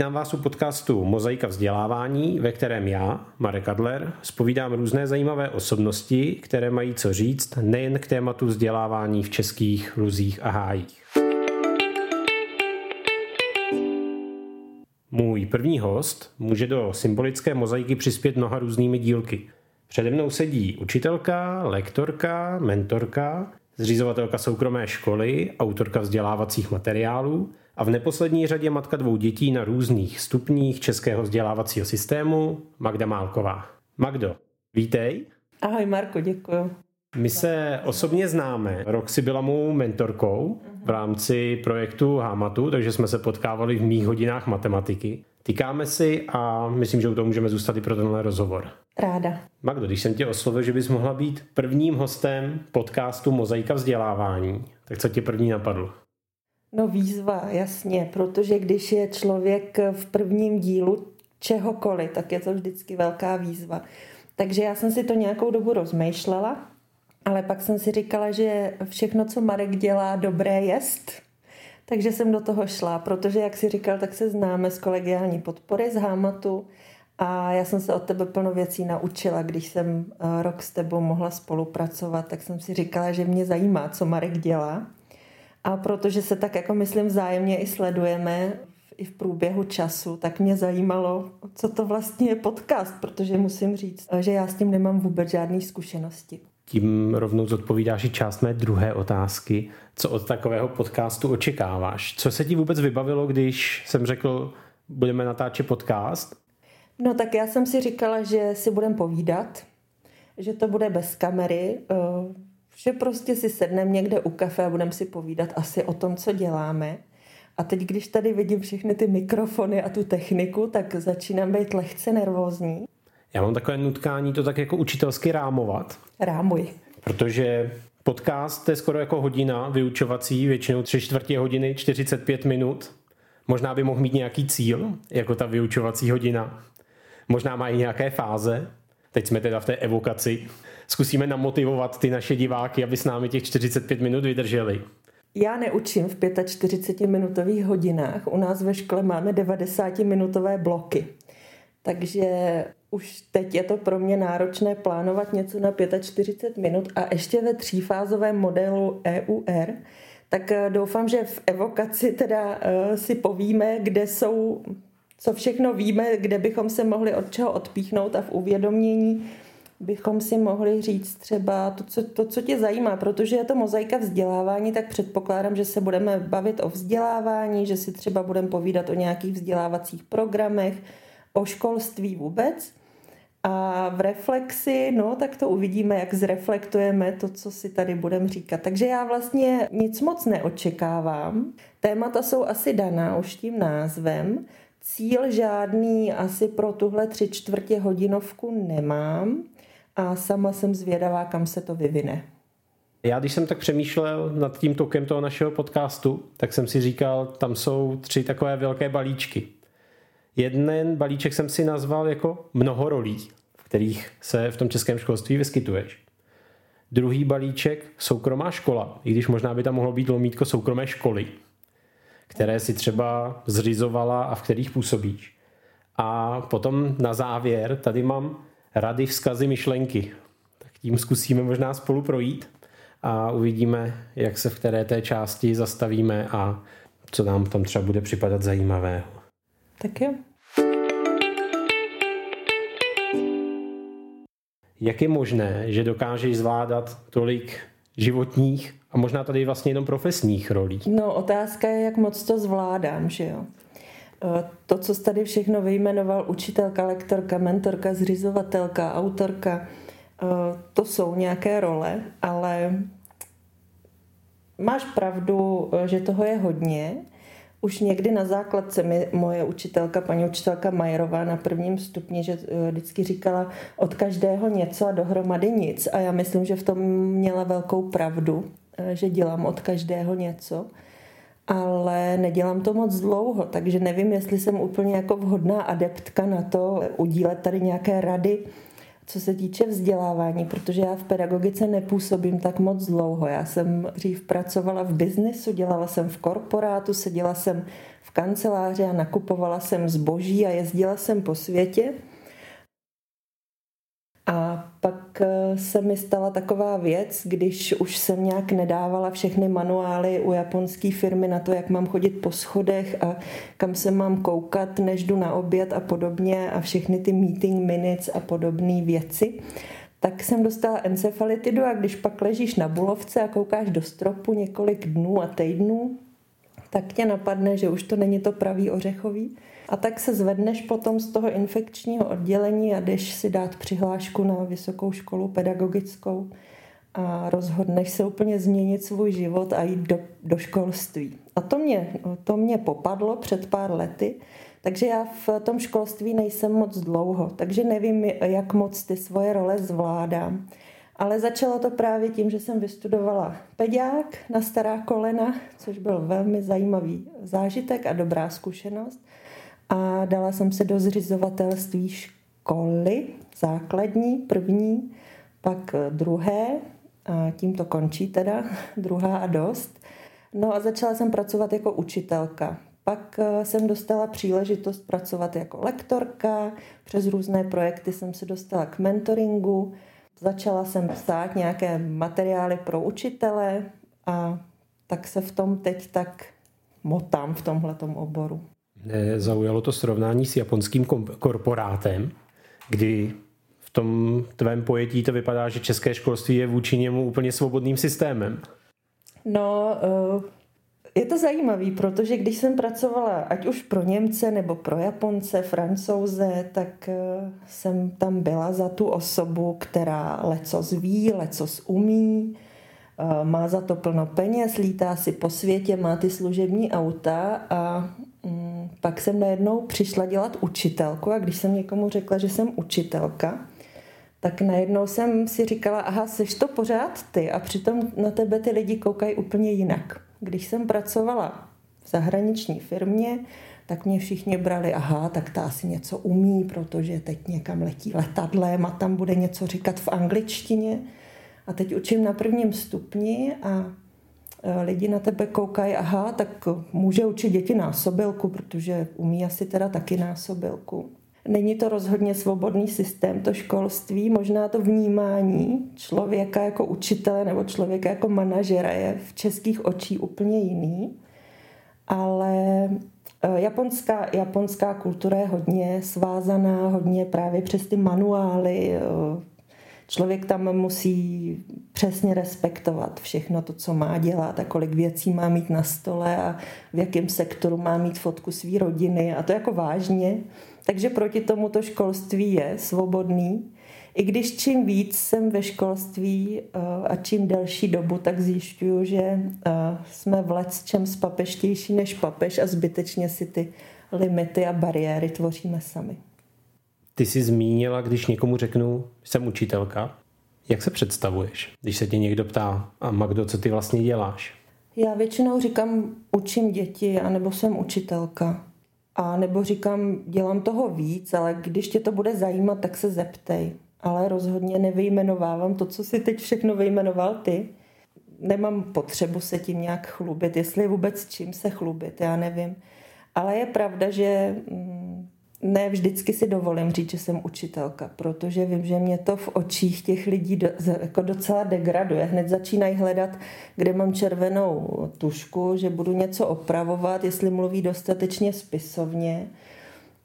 Vítám vás u podcastu Mozaika vzdělávání, ve kterém já, Marek Adler, spovídám různé zajímavé osobnosti, které mají co říct nejen k tématu vzdělávání v českých luzích a hájích. Můj první host může do symbolické mozaiky přispět mnoha různými dílky. Přede mnou sedí učitelka, lektorka, mentorka, zřizovatelka soukromé školy, autorka vzdělávacích materiálů a v neposlední řadě matka dvou dětí na různých stupních českého vzdělávacího systému, Magda Málková. Magdo, vítej. Ahoj Marko, děkuji. My se osobně známe. Rok si byla mou mentorkou v rámci projektu Hámatu, takže jsme se potkávali v mých hodinách matematiky. Týkáme si a myslím, že u toho můžeme zůstat i pro tenhle rozhovor. Ráda. Magdo, když jsem tě oslovil, že bys mohla být prvním hostem podcastu Mozaika vzdělávání, tak co tě první napadlo? No výzva, jasně, protože když je člověk v prvním dílu čehokoliv, tak je to vždycky velká výzva. Takže já jsem si to nějakou dobu rozmýšlela, ale pak jsem si říkala, že všechno, co Marek dělá, dobré jest. Takže jsem do toho šla, protože, jak si říkal, tak se známe z kolegiální podpory z Hámatu a já jsem se od tebe plno věcí naučila. Když jsem eh, rok s tebou mohla spolupracovat, tak jsem si říkala, že mě zajímá, co Marek dělá. A protože se tak jako myslím vzájemně i sledujeme i v průběhu času, tak mě zajímalo, co to vlastně je podcast, protože musím říct, že já s tím nemám vůbec žádné zkušenosti. Tím rovnou zodpovídáš i část mé druhé otázky. Co od takového podcastu očekáváš? Co se ti vůbec vybavilo, když jsem řekl, budeme natáčet podcast? No tak já jsem si říkala, že si budeme povídat, že to bude bez kamery, eh, že prostě si sedneme někde u kafe a budeme si povídat asi o tom, co děláme. A teď, když tady vidím všechny ty mikrofony a tu techniku, tak začínám být lehce nervózní. Já mám takové nutkání to tak jako učitelsky rámovat. Rámuj. Protože podcast je skoro jako hodina vyučovací, většinou tři čtvrtě hodiny, 45 minut. Možná by mohl mít nějaký cíl, jako ta vyučovací hodina. Možná mají nějaké fáze. Teď jsme teda v té evokaci. Zkusíme namotivovat ty naše diváky, aby s námi těch 45 minut vydrželi. Já neučím v 45-minutových hodinách. U nás ve škole máme 90-minutové bloky. Takže už teď je to pro mě náročné plánovat něco na 45 minut a ještě ve třífázovém modelu EUR, tak eh, doufám, že v evokaci teda uh, si povíme, kde jsou, co všechno víme, kde bychom se mohli od čeho odpíchnout a v uvědomění bychom si mohli říct třeba to co, to, co tě zajímá, protože je to mozaika vzdělávání, tak předpokládám, že se budeme bavit o vzdělávání, že si třeba budeme povídat o nějakých vzdělávacích programech, o školství vůbec. A v reflexi, no, tak to uvidíme, jak zreflektujeme to, co si tady budeme říkat. Takže já vlastně nic moc neočekávám. Témata jsou asi daná už tím názvem. Cíl žádný asi pro tuhle tři čtvrtě hodinovku nemám a sama jsem zvědavá, kam se to vyvine. Já když jsem tak přemýšlel nad tím tokem toho našeho podcastu, tak jsem si říkal, tam jsou tři takové velké balíčky. Jeden balíček jsem si nazval jako mnoho rolí, v kterých se v tom českém školství vyskytuješ. Druhý balíček soukromá škola, i když možná by tam mohlo být lomítko soukromé školy, které si třeba zřizovala a v kterých působíš. A potom na závěr tady mám rady, vzkazy, myšlenky. Tak tím zkusíme možná spolu projít a uvidíme, jak se v které té části zastavíme a co nám tam třeba bude připadat zajímavého. Tak jo. Jak je možné, že dokážeš zvládat tolik životních a možná tady vlastně jenom profesních rolí? No, otázka je, jak moc to zvládám, že jo. E, to, co jsi tady všechno vyjmenoval, učitelka, lektorka, mentorka, zřizovatelka, autorka, e, to jsou nějaké role, ale máš pravdu, e, že toho je hodně už někdy na základce mi moje učitelka, paní učitelka Majerová na prvním stupni, že eh, vždycky říkala od každého něco a dohromady nic. A já myslím, že v tom měla velkou pravdu, eh, že dělám od každého něco. Ale nedělám to moc dlouho, takže nevím, jestli jsem úplně jako vhodná adeptka na to udílet tady nějaké rady, co se týče vzdělávání, protože já v pedagogice nepůsobím tak moc dlouho. Já jsem dřív pracovala v biznesu, dělala jsem v korporátu, seděla jsem v kanceláři a nakupovala jsem zboží a jezdila jsem po světě. A eh, se mi stala taková věc, když už jsem nějak nedávala všechny manuály u japonské firmy na to, jak mám chodit po schodech a kam se mám koukat, než jdu na oběd a podobně a všechny ty meeting minutes a podobné věci, tak jsem dostala encefalitidu a když pak ležíš na bulovce a koukáš do stropu několik dnů a týdnů, tak tě napadne, že už to není to pravý ořechový. A tak se zvedneš potom z toho infekčního oddělení a jdeš si dát přihlášku na vysokou školu pedagogickou a rozhodneš se úplně změnit svůj život a jít do, do školství. A to mě, to mě popadlo před pár lety, takže já v tom školství nejsem moc dlouho, takže nevím, jak moc ty svoje role zvládám. Ale začalo to právě tím, že jsem vystudovala pediák na stará kolena, což byl velmi zajímavý zážitek a dobrá zkušenost. A dala jsem se do zřizovatelství školy, základní, první, pak druhé, a tím to končí teda, druhá a dost. No a začala jsem pracovat jako učitelka. Pak eh, jsem dostala příležitost pracovat jako lektorka, přes různé projekty jsem se dostala k mentoringu, Začala jsem psát nějaké materiály pro učitele a tak se v tom teď tak motám v tomhletom oboru. Zaujalo to srovnání s japonským korporátem, kdy v tom tvém pojetí to vypadá, že české školství je vůči němu úplně svobodným systémem. No, uh je to zajímavé, protože když jsem pracovala ať už pro Němce nebo pro Japonce, Francouze, tak eh, jsem tam byla za tu osobu, která leco ví, leco umí, eh, má za to plno peněz, lítá si po světě, má ty služební auta a mm, pak jsem najednou přišla dělat učitelku a když jsem někomu řekla, že jsem učitelka, tak najednou jsem si říkala, aha, seš to pořád ty a přitom na tebe ty lidi koukají úplně jinak. Když jsem pracovala v zahraniční firmě, tak mě všichni brali, aha, tak ta asi něco umí, protože teď někam letí letadlem a tam bude něco říkat v angličtině. A teď učím na prvním stupni a lidi na tebe koukají, aha, tak může učit děti násobilku, protože umí asi teda taky násobilku. Není to rozhodně svobodný systém, to školství, možná to vnímání člověka jako učitele nebo člověka jako manažera je v českých očích úplně jiný, ale eh, japonská, japonská kultura je hodně svázaná, hodně právě přes ty manuály. Člověk tam musí přesně respektovat všechno to, co má dělat a kolik věcí má mít na stole a v jakém sektoru má mít fotku své rodiny a to jako vážně. Takže proti tomu to školství je svobodný. I když čím víc jsem ve školství eh, a čím delší dobu, tak zjišťuju, že eh, jsme v let čem spapeštější než papež a zbytečně si ty limity a bariéry tvoříme sami. Ty jsi zmínila, když někomu řeknu, jsem učitelka, jak se představuješ, když se tě někdo ptá, a Magdo, co ty vlastně děláš? Já většinou říkám, učím děti, anebo jsem učitelka. A nebo říkám, dělám toho víc, ale když tě to bude zajímat, tak se zeptej. Ale rozhodně nevyjmenovávám to, co si teď všechno vyjmenoval ty. Nemám potřebu se tím nějak chlubit, jestli vůbec čím se chlubit, já nevím. Ale je pravda, že mm, ne vždycky si dovolím říct, že jsem učitelka, protože vím, že mě to v očích těch lidí do, jako docela degraduje. Hned začínají hledat, kde mám červenou tušku, že budu něco opravovat, jestli mluví dostatečně spisovně.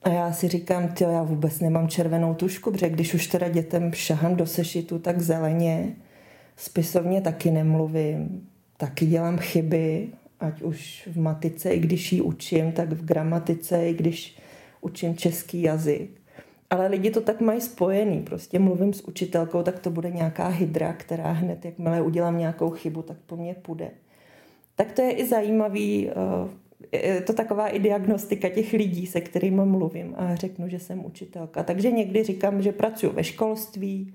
A já si říkám, ty já vůbec nemám červenou tušku, protože když už teda dětem šahám do sešitu, tak zeleně. Spisovně taky nemluvím, taky dělám chyby, ať už v matice, i když ji učím, tak v gramatice, i když učím český jazyk. Ale lidi to tak mají spojený. Prostě mluvím s učitelkou, tak to bude nějaká hydra, která hned, jakmile udělám nějakou chybu, tak po mně půjde. Tak to je i zajímavý, eh, je to taková i diagnostika těch lidí, se kterými mluvím a řeknu, že jsem učitelka. Takže někdy říkám, že pracuji ve školství,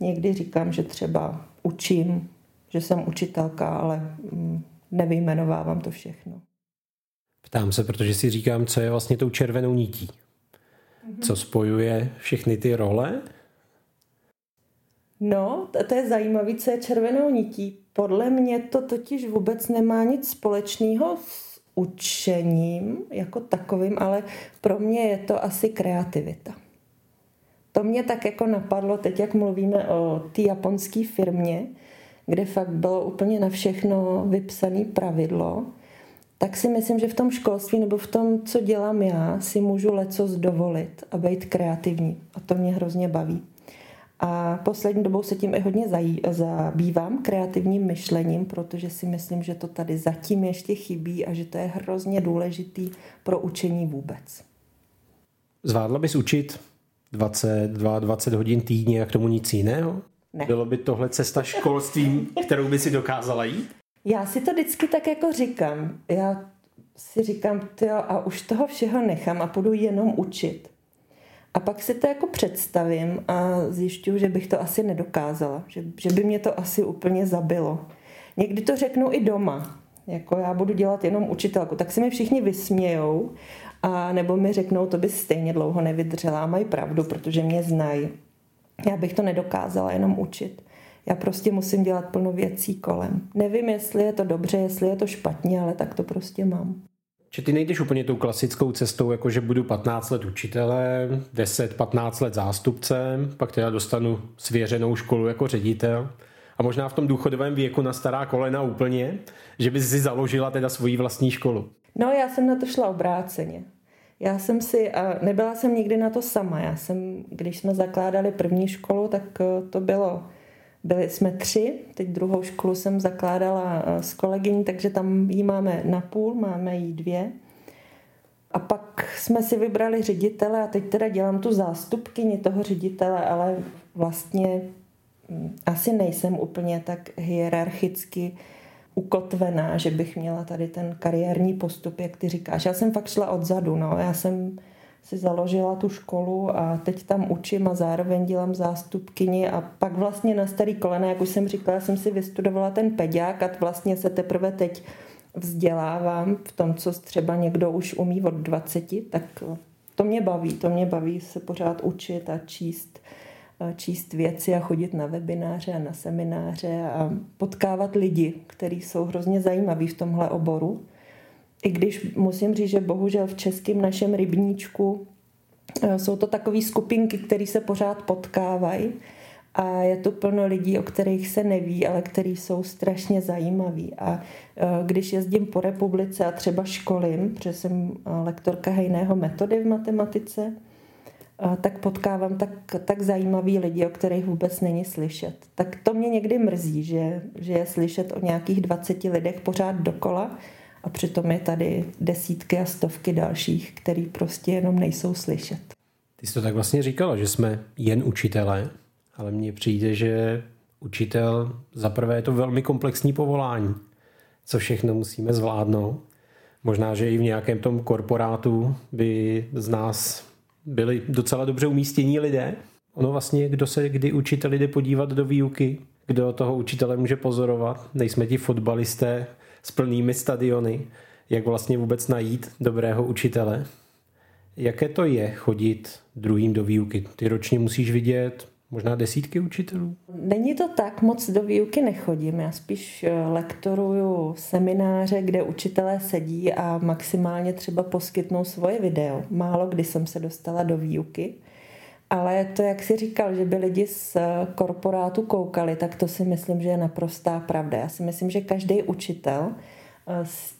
někdy říkám, že třeba učím, že jsem učitelka, ale mm, nevyjmenovávám to všechno. Ptám se, protože si říkám, co je vlastně tou červenou nití. Mm-hmm. Co spojuje všechny ty role? No, to je zajímavé, co je červenou nití. Podle mě to totiž vůbec nemá nic společného s učením jako takovým, ale pro mě je to asi kreativita. To mě tak jako napadlo teď, jak mluvíme o té japonské firmě, kde fakt bylo úplně na všechno vypsané pravidlo, tak si myslím, že v tom školství nebo v tom, co dělám já, si můžu leco dovolit a být kreativní. A to mě hrozně baví. A poslední dobou se tím i hodně zabývám kreativním myšlením, protože si myslím, že to tady zatím ještě chybí a že to je hrozně důležitý pro učení vůbec. Zvládla bys učit 22, 20 hodin týdně a k tomu nic jiného? Ne. Bylo by tohle cesta školstvím, kterou by si dokázala jít? Já si to vždycky tak jako říkám. Já si říkám, tyjo, a už toho všeho nechám a půjdu jenom učit. A pak si to jako představím a zjišťuju, že bych to asi nedokázala, že, že by mě to asi úplně zabilo. Někdy to řeknu i doma, jako já budu dělat jenom učitelku, tak si mi všichni vysmějou a nebo mi řeknou, to by stejně dlouho nevydržela mají pravdu, protože mě znají. Já bych to nedokázala jenom učit. Já prostě musím dělat plno věcí kolem. Nevím, jestli je to dobře, jestli je to špatně, ale tak to prostě mám. Že ty nejdeš úplně tou klasickou cestou, jako že budu 15 let učitelem, 10-15 let zástupcem, pak teda dostanu svěřenou školu jako ředitel a možná v tom důchodovém věku na stará kolena úplně, že bys si založila teda svoji vlastní školu. No já jsem na to šla obráceně. Já jsem si, a nebyla jsem nikdy na to sama, já jsem, když jsme zakládali první školu, tak eh, to bylo, byli jsme tři, teď druhou školu jsem zakládala eh, s kolegyní, takže tam jí máme na půl, máme jí dvě. A pak jsme si vybrali ředitele a teď teda dělám tu zástupkyni toho ředitele, ale vlastně hm, asi nejsem úplně tak hierarchicky ukotvená, že bych měla tady ten kariérní postup, jak ty říkáš. Já jsem fakt šla odzadu, no. Já jsem si založila tu školu a teď tam učím a zároveň dělám zástupkyni a pak vlastně na starý kolena, jak už jsem říkala, jsem si vystudovala ten peďák a vlastně se teprve teď vzdělávám v tom, co třeba někdo už umí od 20, tak to mě baví, to mě baví se pořád učit a číst číst věci a chodit na webináře a na semináře a potkávat lidi, kteří jsou hrozně zajímaví v tomhle oboru. I když musím říct, že bohužel v českém našem rybníčku e, jsou to takové skupinky, které se pořád potkávají a je tu plno lidí, o kterých se neví, ale kteří jsou strašně zajímaví. A e, když jezdím po republice a třeba školím, protože jsem e, lektorka hejného metody v matematice, tak potkávám tak, tak zajímavý lidi, o kterých vůbec není slyšet. Tak to mě někdy mrzí, že, že je slyšet o nějakých 20 lidech pořád dokola a přitom je tady desítky a stovky dalších, který prostě jenom nejsou slyšet. Ty jsi to tak vlastně říkala, že jsme jen učitelé, ale mně přijde, že učitel zaprvé je to velmi komplexní povolání, co všechno musíme zvládnout. Možná, že i v nějakém tom korporátu by z nás byli docela dobře umístění lidé. Ono vlastně, kdo se kdy učitel jde podívat do výuky, kdo toho učitele může pozorovat, nejsme ti fotbalisté s plnými stadiony, jak vlastně vůbec najít dobrého učitele. Jaké to je chodit druhým do výuky? Ty ročně musíš vidět možná desítky učitelů? Není to tak, moc do výuky nechodím. Já spíš eh, lektoruju semináře, kde učitelé sedí a maximálně třeba poskytnou svoje video. Málo kdy jsem se dostala do výuky. Ale to, jak si říkal, že by lidi z eh, korporátu koukali, tak to si myslím, že je naprostá pravda. Já si myslím, že každý učitel eh, s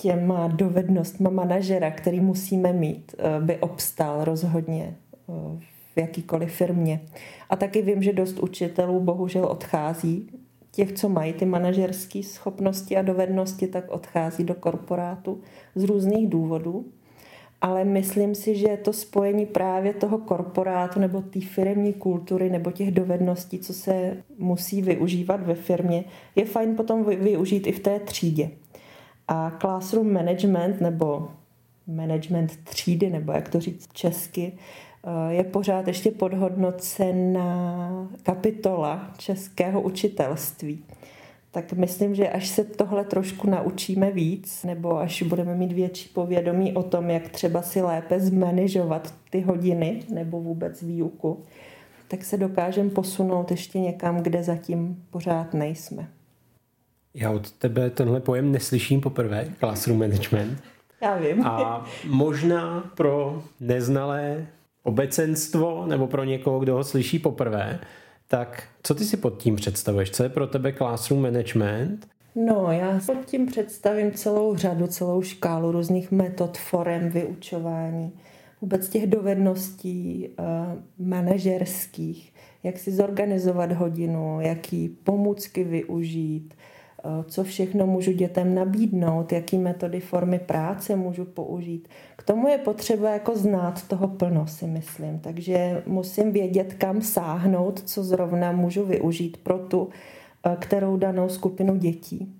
těma dovednostma manažera, který musíme mít, by obstál rozhodně v jakýkoliv firmě. A taky vím, že dost učitelů bohužel odchází. Těch, co mají ty manažerské schopnosti a dovednosti, tak odchází do korporátu z různých důvodů. Ale myslím si, že to spojení právě toho korporátu nebo té firmní kultury nebo těch dovedností, co se musí využívat ve firmě, je fajn potom využít i v té třídě. A classroom management nebo management třídy, nebo jak to říct česky, Eh, je pořád ještě podhodnocená kapitola českého učitelství. Tak myslím, že až se tohle trošku naučíme víc, nebo až budeme mít větší povědomí o tom, jak třeba si lépe zmanežovat ty hodiny nebo vůbec výuku, tak se dokážeme posunout ještě někam, kde zatím pořád nejsme. Já od tebe tenhle pojem neslyším poprvé, classroom management. Já vím. A možná pro neznalé obecenstvo nebo pro někoho, kdo ho slyší poprvé, tak co ty si pod tím představuješ? Co je pro tebe classroom management? No, já pod tím představím celou řadu, celou škálu různých metod, forem vyučování, vůbec těch dovedností uh, manažerských, jak si zorganizovat hodinu, jaký pomůcky využít, uh, co všechno můžu dětem nabídnout, jaký metody formy práce můžu použít. Tomu je potřeba jako znát toho plno, si myslím. Takže musím vědět, kam sáhnout, co zrovna můžu využít pro tu Eh, kterou danou skupinu dětí.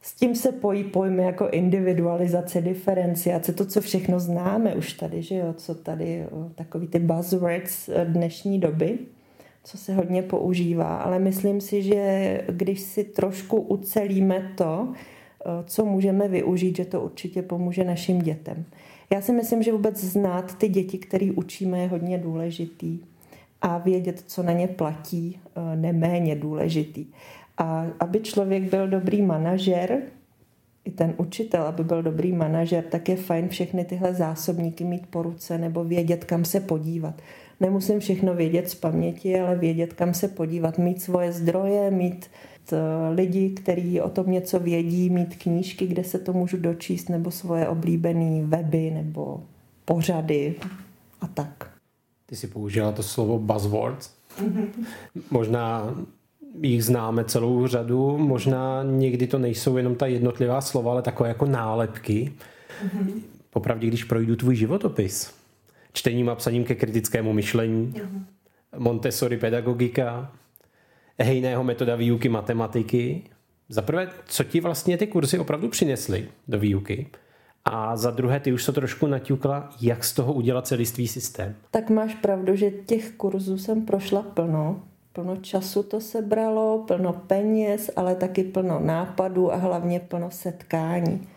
S tím se pojí pojmy jako individualizace, diferenciace, to, co všechno známe už tady, že jo, co tady, eh, takový ty buzzwords eh, dnešní doby, co se hodně používá, ale myslím si, že když si trošku ucelíme to, co můžeme využít, že to určitě pomůže našim dětem. Já si myslím, že vůbec znát ty děti, které učíme, je hodně důležitý a vědět, co na ně platí, eh, neméně důležitý. A aby člověk byl dobrý manažer, i ten učitel, aby byl dobrý manažer, tak je fajn všechny tyhle zásobníky mít po ruce nebo vědět, kam se podívat. Nemusím všechno vědět z paměti, ale vědět, kam se podívat, mít svoje zdroje, mít eh, lidi, kteří o tom něco vědí, mít knížky, kde se to můžu dočíst, nebo svoje oblíbené weby nebo pořady a tak. Ty jsi použila to slovo buzzwords. Možná jich známe celou řadu, možná někdy to nejsou jenom ta jednotlivá slova, ale takové jako nálepky. Popravdě, když projdu tvůj životopis, čtením a psaním ke kritickému myšlení, Montessori pedagogika, hejného metoda výuky matematiky. Za prvé, co ti vlastně ty kurzy opravdu přinesly do výuky? A za druhé, ty už to trošku naťukla, jak z toho udělat celistvý systém. Tak máš pravdu, že těch kurzů jsem prošla plno. Plno času to sebralo, plno peněz, ale taky plno nápadů a hlavně plno setkání.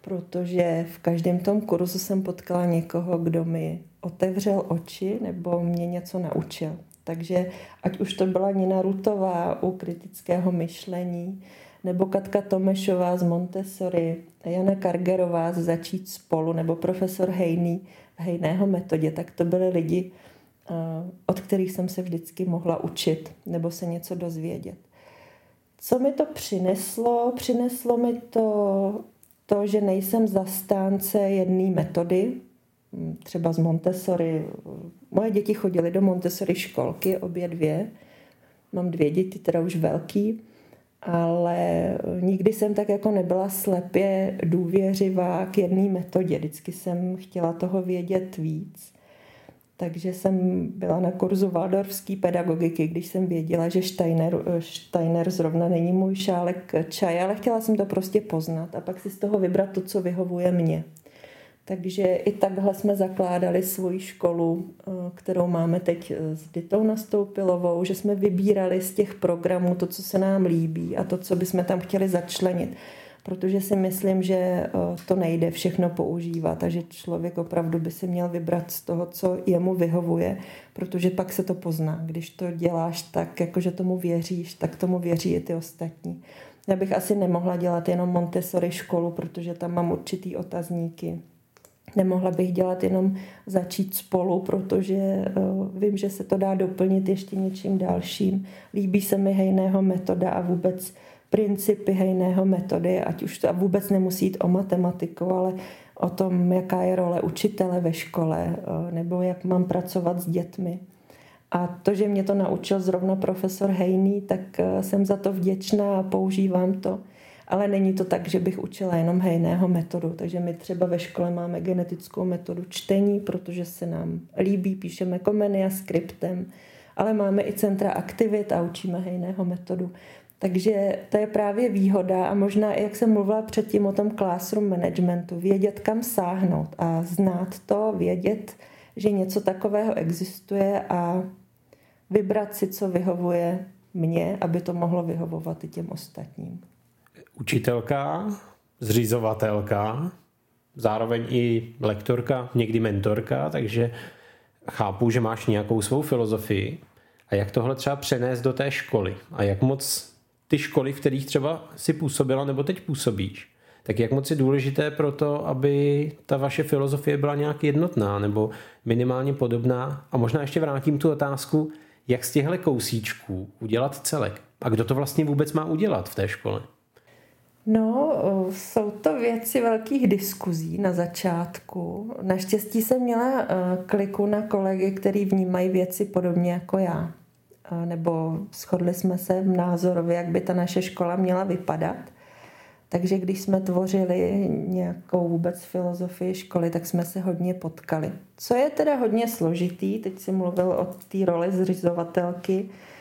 Protože v každém tom kurzu jsem potkala někoho, kdo mi otevřel oči nebo mě něco naučil. Takže ať už to byla Nina Rutová u kritického myšlení, nebo Katka Tomešová z Montessori, Jana Kargerová z Začít spolu, nebo profesor Hejný v Hejného metodě, tak to byly lidi, eh, od kterých jsem se vždycky mohla učit nebo se něco dozvědět. Co mi to přineslo? Přineslo mi to to, že nejsem zastánce jedné metody, třeba z Montessori. Moje děti chodily do Montessori školky, obě dvě. Mám dvě děti, teda už velký ale nikdy jsem tak jako nebyla slepě důvěřivá k jedné metodě. Vždycky jsem chtěla toho vědět víc. Takže jsem byla na kurzu Waldorfské pedagogiky, když jsem věděla, že Steiner, Steiner zrovna není můj šálek čaje, ale chtěla jsem to prostě poznat a pak si z toho vybrat to, co vyhovuje mně. Takže i takhle jsme zakládali svoji školu, eh, kterou máme teď eh, s Ditou Nastoupilovou, že jsme vybírali z těch programů to, co se nám líbí a to, co bychom tam chtěli začlenit. Protože si myslím, že eh, to nejde všechno používat a že člověk opravdu by si měl vybrat z toho, co jemu vyhovuje, protože pak se to pozná. Když to děláš tak, jakože tomu věříš, tak tomu věří i ty ostatní. Já bych asi nemohla dělat jenom Montessori školu, protože tam mám určitý otazníky Nemohla bych dělat jenom začít spolu, protože uh, vím, že se to dá doplnit ještě něčím dalším. Líbí se mi hejného metoda a vůbec principy hejného metody, ať už to a vůbec nemusí jít o matematiku, ale o tom, jaká je role učitele ve škole, uh, nebo jak mám pracovat s dětmi. A to, že mě to naučil zrovna profesor Hejný, tak uh, jsem za to vděčná a používám to ale není to tak, že bych učila jenom hejného metodu. Takže my třeba ve škole máme genetickou metodu čtení, protože se nám líbí, píšeme komenia skriptem, ale máme i centra aktivit a učíme hejného metodu. Takže to je právě výhoda a možná, jak jsem mluvila předtím o tom classroom managementu, vědět, kam sáhnout a znát to, vědět, že něco takového existuje a vybrat si, co vyhovuje mně, aby to mohlo vyhovovat i těm ostatním učitelka, zřizovatelka, zároveň i lektorka, někdy mentorka, takže chápu, že máš nějakou svou filozofii. A jak tohle třeba přenést do té školy? A jak moc ty školy, v kterých třeba si působila nebo teď působíš, tak jak moc je důležité pro to, aby ta vaše filozofie byla nějak jednotná nebo minimálně podobná? A možná ještě vrátím tu otázku, jak z těchto kousíčků udělat celek? A kdo to vlastně vůbec má udělat v té škole? No, jsou to věci velkých diskuzí na začátku. Naštěstí jsem měla kliku na kolegy, který vnímají věci podobně jako já. Nebo shodli jsme se v názorově, jak by ta naše škola měla vypadat. Takže když jsme tvořili nějakou vůbec filozofii školy, tak jsme se hodně potkali. Co je teda hodně složitý, teď si mluvil o té roli zřizovatelky, eh,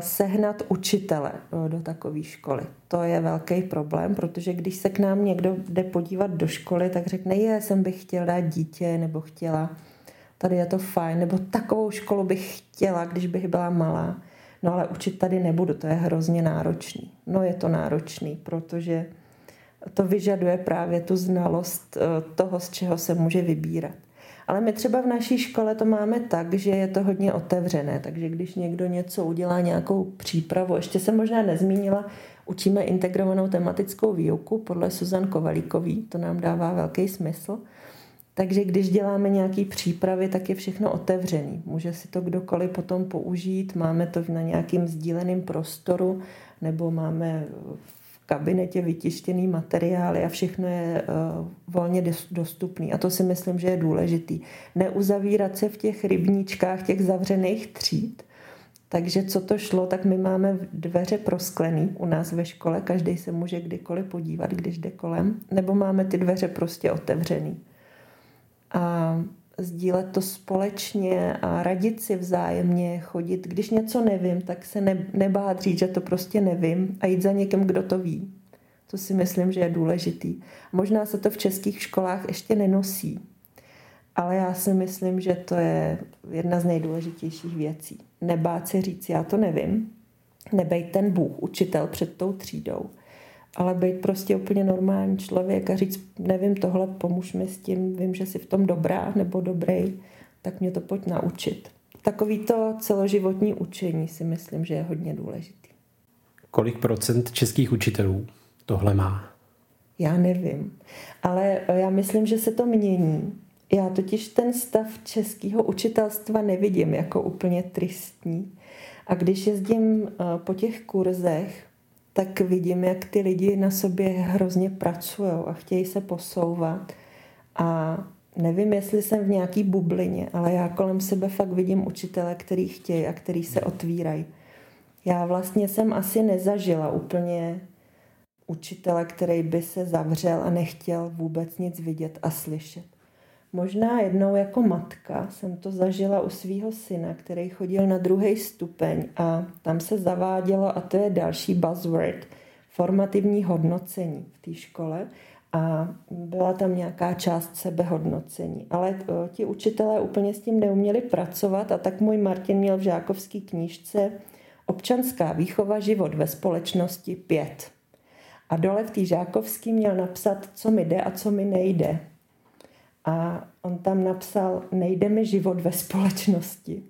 sehnat učitele eh, do takové školy. To je velký problém, protože když se k nám někdo jde podívat do školy, tak řekne, je, jsem bych chtěl dát dítě, nebo chtěla, tady je to fajn, nebo takovou školu bych chtěla, když bych byla malá. No ale učit tady nebudu, to je hrozně náročný. No je to náročný, protože to vyžaduje právě tu znalost eh, toho, z čeho se může vybírat. Ale my třeba v naší škole to máme tak, že je to hodně otevřené, takže když někdo něco udělá, nějakou přípravu, ještě jsem možná nezmínila, učíme integrovanou tematickou výuku podle Suzan Kovalíkový, to nám dává velký smysl. Takže když děláme nějaký přípravy, tak je všechno otevřený. Může si to kdokoliv potom použít, máme to na nějakým sdíleném prostoru, nebo máme kabinetě vytištěný materiály a všechno je uh, volně dostupný. A to si myslím, že je důležitý. Neuzavírat se v těch rybníčkách těch zavřených tříd. Takže co to šlo, tak my máme dveře prosklený u nás ve škole, každý se může kdykoliv podívat, když jde kolem, nebo máme ty dveře prostě otevřený. A sdílet to společně a radit si vzájemně, chodit. Když něco nevím, tak se ne, nebát říct, že to prostě nevím a jít za někým, kdo to ví. To si myslím, že je důležitý. Možná se to v českých školách ještě nenosí, ale já si myslím, že to je jedna z nejdůležitějších věcí. Nebát se říct, já to nevím, nebejt ten Bůh, učitel před tou třídou – ale být prostě úplně normální člověk a říct, nevím tohle, pomůž mi s tím, vím, že jsi v tom dobrá nebo dobrý, tak mě to pojď naučit. Takový to celoživotní učení si myslím, že je hodně důležitý. Kolik procent českých učitelů tohle má? Já nevím, ale já myslím, že se to mění. Já totiž ten stav českého učitelstva nevidím jako úplně tristní. A když jezdím eh, po těch kurzech, tak vidím, jak ty lidi na sobě hrozně pracují a chtějí se posouvat. A nevím, jestli jsem v nějaký bublině, ale já kolem sebe fakt vidím učitele, který chtějí a který se otvírají. Já vlastně jsem asi nezažila úplně učitele, který by se zavřel a nechtěl vůbec nic vidět a slyšet. Možná jednou jako matka jsem to zažila u svého syna, který chodil na druhý stupeň a tam se zavádělo, a to je další buzzword, formativní hodnocení v té škole a byla tam nějaká část sebehodnocení. Ale e, ti učitelé úplně s tím neuměli pracovat a tak můj Martin měl v žákovské knížce Občanská výchova život ve společnosti 5. A dole v té žákovský měl napsat, co mi jde a co mi nejde. A on tam napsal, nejde mi život ve společnosti,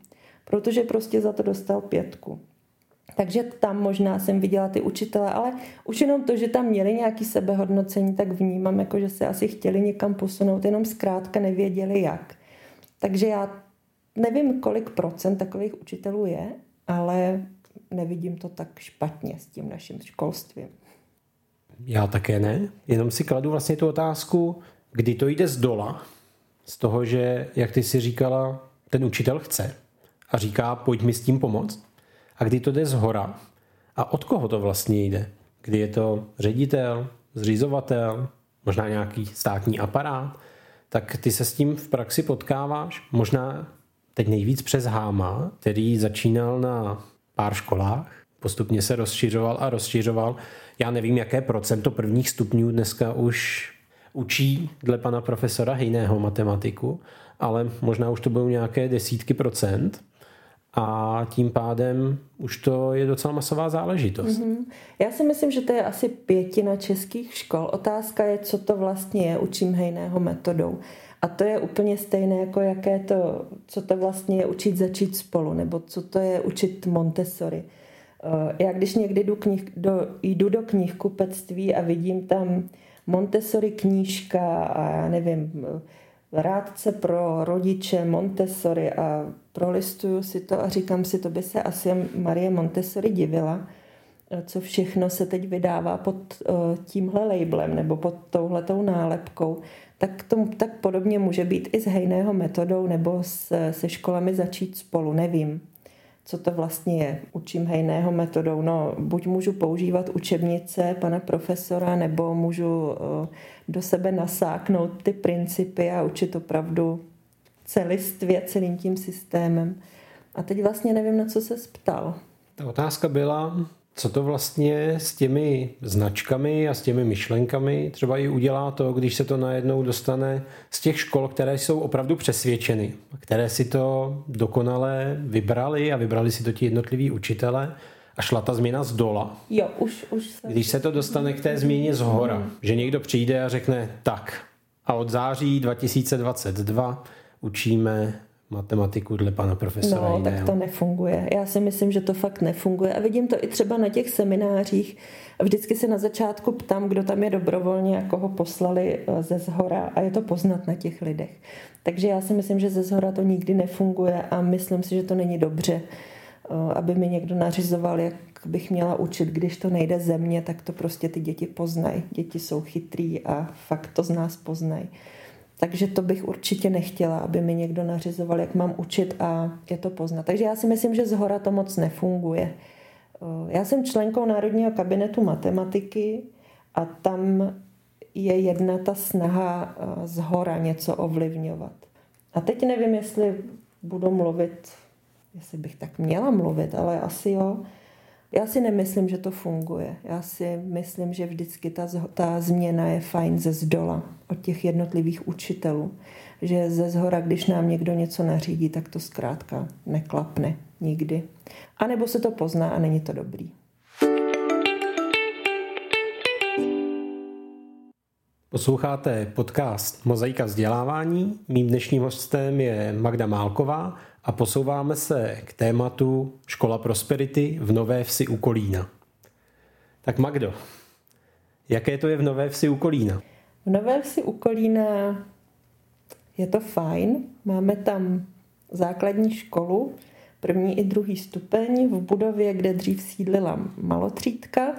protože prostě za to dostal pětku. Takže tam možná jsem viděla ty učitele, ale už jenom to, že tam měli nějaký sebehodnocení, tak vnímám, jako že se asi chtěli někam posunout, jenom zkrátka nevěděli jak. Takže já nevím, kolik procent takových učitelů je, ale nevidím to tak špatně s tím naším školstvím. Já také ne, jenom si kladu vlastně tu otázku, kdy to jde z dola, z toho, že, jak ty si říkala, ten učitel chce a říká, pojď mi s tím pomoct, a kdy to jde z hora a od koho to vlastně jde. Kdy je to ředitel, zřizovatel, možná nějaký státní aparát, tak ty se s tím v praxi potkáváš, možná teď nejvíc přes Háma, který začínal na pár školách, postupně se rozšiřoval a rozšiřoval. Já nevím, jaké procento prvních stupňů dneska už učí dle pana profesora Hejného matematiku, ale možná už to budou nějaké desítky procent a tím pádem už to je docela masová záležitost. Mm-hmm. Já si myslím, že to je asi pětina českých škol. Otázka je, co to vlastně je učím hejného metodou. A to je úplně stejné, jako jaké to, co to vlastně je učit začít spolu, nebo co to je učit Montessori. Já když někdy jdu, knih, do, jdu do knihkupectví a vidím tam Montessori knížka a já nevím, rádce pro rodiče Montessori a prolistuju si to a říkám si, to by se asi Marie Montessori divila, co všechno se teď vydává pod eh, tímhle labelem nebo pod touhletou nálepkou, tak, to, tak podobně může být i s hejného metodou nebo se, se školami začít spolu, nevím co to vlastně je. Učím hejného metodou. No, buď můžu používat učebnice pana profesora, nebo můžu eh, do sebe nasáknout ty principy a učit opravdu celistvě celým tím systémem. A teď vlastně nevím, na co se ptal. Ta otázka byla, co to vlastně s těmi značkami a s těmi myšlenkami třeba i udělá to, když se to najednou dostane z těch škol, které jsou opravdu přesvědčeny, které si to dokonale vybrali a vybrali si to ti jednotliví učitele a šla ta změna z dola. Jo, už, už se... Když se to dostane k té změně z hora, že někdo přijde a řekne tak a od září 2022 učíme matematiku dle pana profesora No, jiného. tak to nefunguje. Já si myslím, že to fakt nefunguje. A vidím to i třeba na těch seminářích. Vždycky se na začátku ptám, kdo tam je dobrovolně a koho poslali eh, ze zhora a je to poznat na těch lidech. Takže já si myslím, že ze zhora to nikdy nefunguje a myslím si, že to není dobře, eh, aby mi někdo nařizoval, jak bych měla učit. Když to nejde ze mě, tak to prostě ty děti poznají. Děti jsou chytrý a fakt to z nás poznají. Takže to bych určitě nechtěla, aby mi někdo nařizoval, jak mám učit a je to poznat. Takže já si myslím, že z hora to moc nefunguje. Eh, já jsem členkou Národního kabinetu matematiky a tam je jedna ta snaha eh, z hora něco ovlivňovat. A teď nevím, jestli budu mluvit, jestli bych tak měla mluvit, ale asi jo. Já si nemyslím, že to funguje. Já si myslím, že vždycky ta, ta změna je fajn ze zdola od těch jednotlivých učitelů. Že ze zhora, když nám někdo něco nařídí, tak to zkrátka neklapne nikdy. A nebo se to pozná a není to dobrý. Posloucháte podcast Mozaika vzdělávání. Mým dnešním hostem je Magda Málková, a posouváme se k tématu Škola Prosperity v Nové vsi u Kolína. Tak Magdo, jaké to je v Nové vsi u Kolína? V Nové vsi u Kolína je to fajn. Máme tam základní školu, první i druhý stupeň v budově, kde dřív sídlila malotřídka,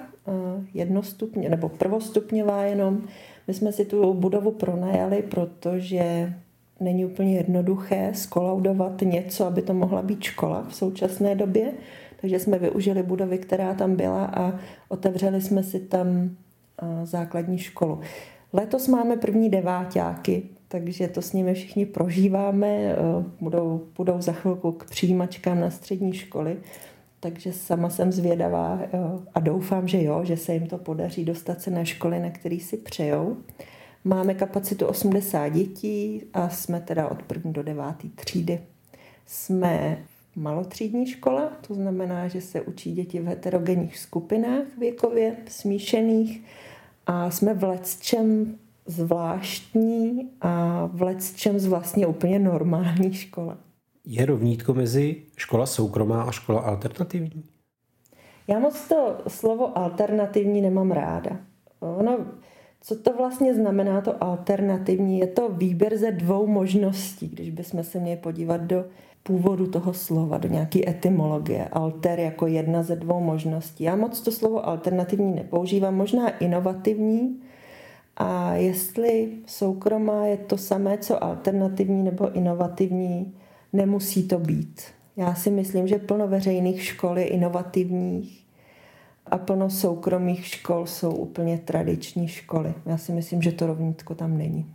jednostupně nebo prvostupňová jenom. My jsme si tu budovu pronajali, protože není úplně jednoduché skolaudovat něco, aby to mohla být škola v současné době. Takže jsme využili budovy, která tam byla a otevřeli jsme si tam základní školu. Letos máme první deváťáky, takže to s nimi všichni prožíváme. Budou, budou za chvilku k přijímačkám na střední školy, takže sama jsem zvědavá a doufám, že jo, že se jim to podaří dostat se na školy, na který si přejou. Máme kapacitu 80 dětí a jsme teda od první do deváté třídy. Jsme malotřídní škola, to znamená, že se učí děti v heterogenních skupinách věkově, smíšených a jsme v lecčem zvláštní a v lecčem z vlastně úplně normální škola. Je rovnítko mezi škola soukromá a škola alternativní? Já moc to slovo alternativní nemám ráda. Ono co to vlastně znamená to alternativní? Je to výběr ze dvou možností, když bychom se měli podívat do původu toho slova, do nějaké etymologie. Alter jako jedna ze dvou možností. Já moc to slovo alternativní nepoužívám, možná inovativní. A jestli soukromá je to samé, co alternativní nebo inovativní, nemusí to být. Já si myslím, že plno veřejných škol je inovativních a plno soukromých škol jsou úplně tradiční školy. Já si myslím, že to rovnítko tam není.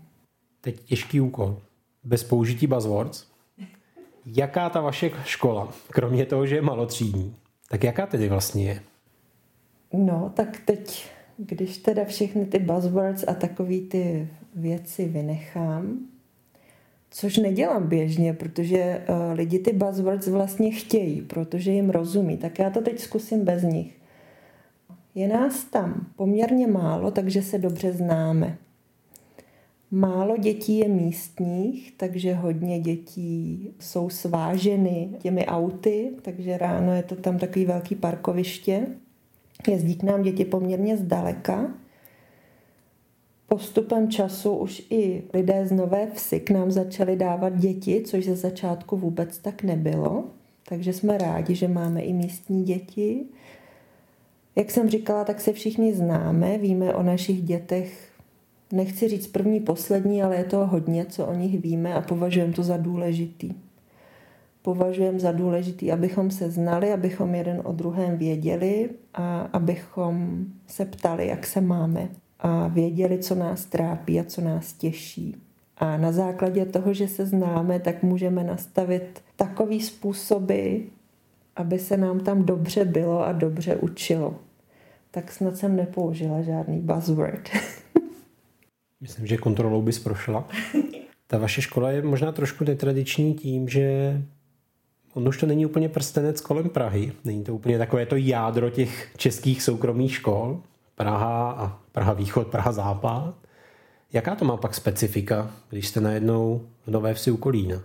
Teď těžký úkol. Bez použití buzzwords. Jaká ta vaše škola, kromě toho, že je malotřídní, tak jaká tedy vlastně je? No, tak teď, když teda všechny ty buzzwords a takové ty věci vynechám, což nedělám běžně, protože uh, lidi ty buzzwords vlastně chtějí, protože jim rozumí, tak já to teď zkusím bez nich. Je nás tam poměrně málo, takže se dobře známe. Málo dětí je místních, takže hodně dětí jsou sváženy těmi auty, takže ráno je to tam takový velký parkoviště. Jezdí k nám děti poměrně zdaleka. Postupem času už i lidé z Nové Vsi k nám začali dávat děti, což ze začátku vůbec tak nebylo. Takže jsme rádi, že máme i místní děti. Jak jsem říkala, tak se všichni známe, víme o našich dětech, nechci říct první, poslední, ale je to hodně, co o nich víme a považujeme to za důležitý. Považujeme za důležitý, abychom se znali, abychom jeden o druhém věděli a abychom se ptali, jak se máme a věděli, co nás trápí a co nás těší. A na základě toho, že se známe, tak můžeme nastavit takový způsoby, aby se nám tam dobře bylo a dobře učilo. Tak snad jsem nepoužila žádný buzzword. Myslím, že kontrolou bys prošla. Ta vaše škola je možná trošku netradiční tím, že on už to není úplně prstenec kolem Prahy. Není to úplně takové to jádro těch českých soukromých škol. Praha a Praha východ, Praha západ. Jaká to má pak specifika, když jste najednou v Nové vsi u Kolína?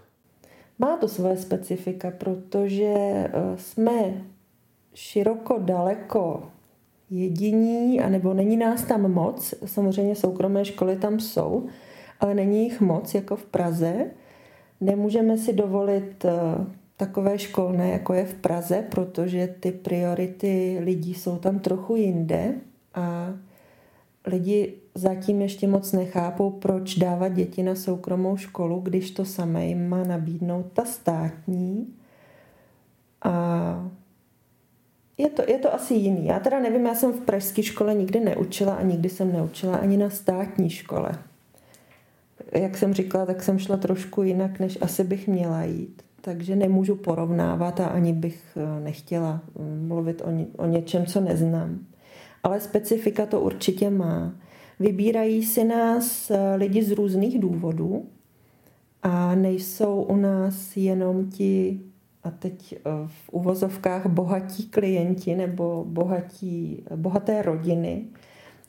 Má to své specifika, protože eh, jsme široko daleko jediní, anebo není nás tam moc. Samozřejmě soukromé školy tam jsou, ale není jich moc jako v Praze. Nemůžeme si dovolit eh, takové školné, jako je v Praze, protože ty priority lidí jsou tam trochu jinde a lidi zatím ještě moc nechápou, proč dávat děti na soukromou školu, když to samé jim má nabídnout ta státní. A je to, je to asi jiný. Já teda nevím, já jsem v pražské škole nikdy neučila a nikdy jsem neučila ani na státní škole. Jak jsem říkala, tak jsem šla trošku jinak, než asi bych měla jít. Takže nemůžu porovnávat a ani bych eh, nechtěla mm, mluvit o, ně, o něčem, co neznám. Ale specifika to určitě má. Vybírají si nás eh, lidi z různých důvodů a nejsou u nás jenom ti a teď eh, v uvozovkách bohatí klienti nebo bohatí, bohaté rodiny.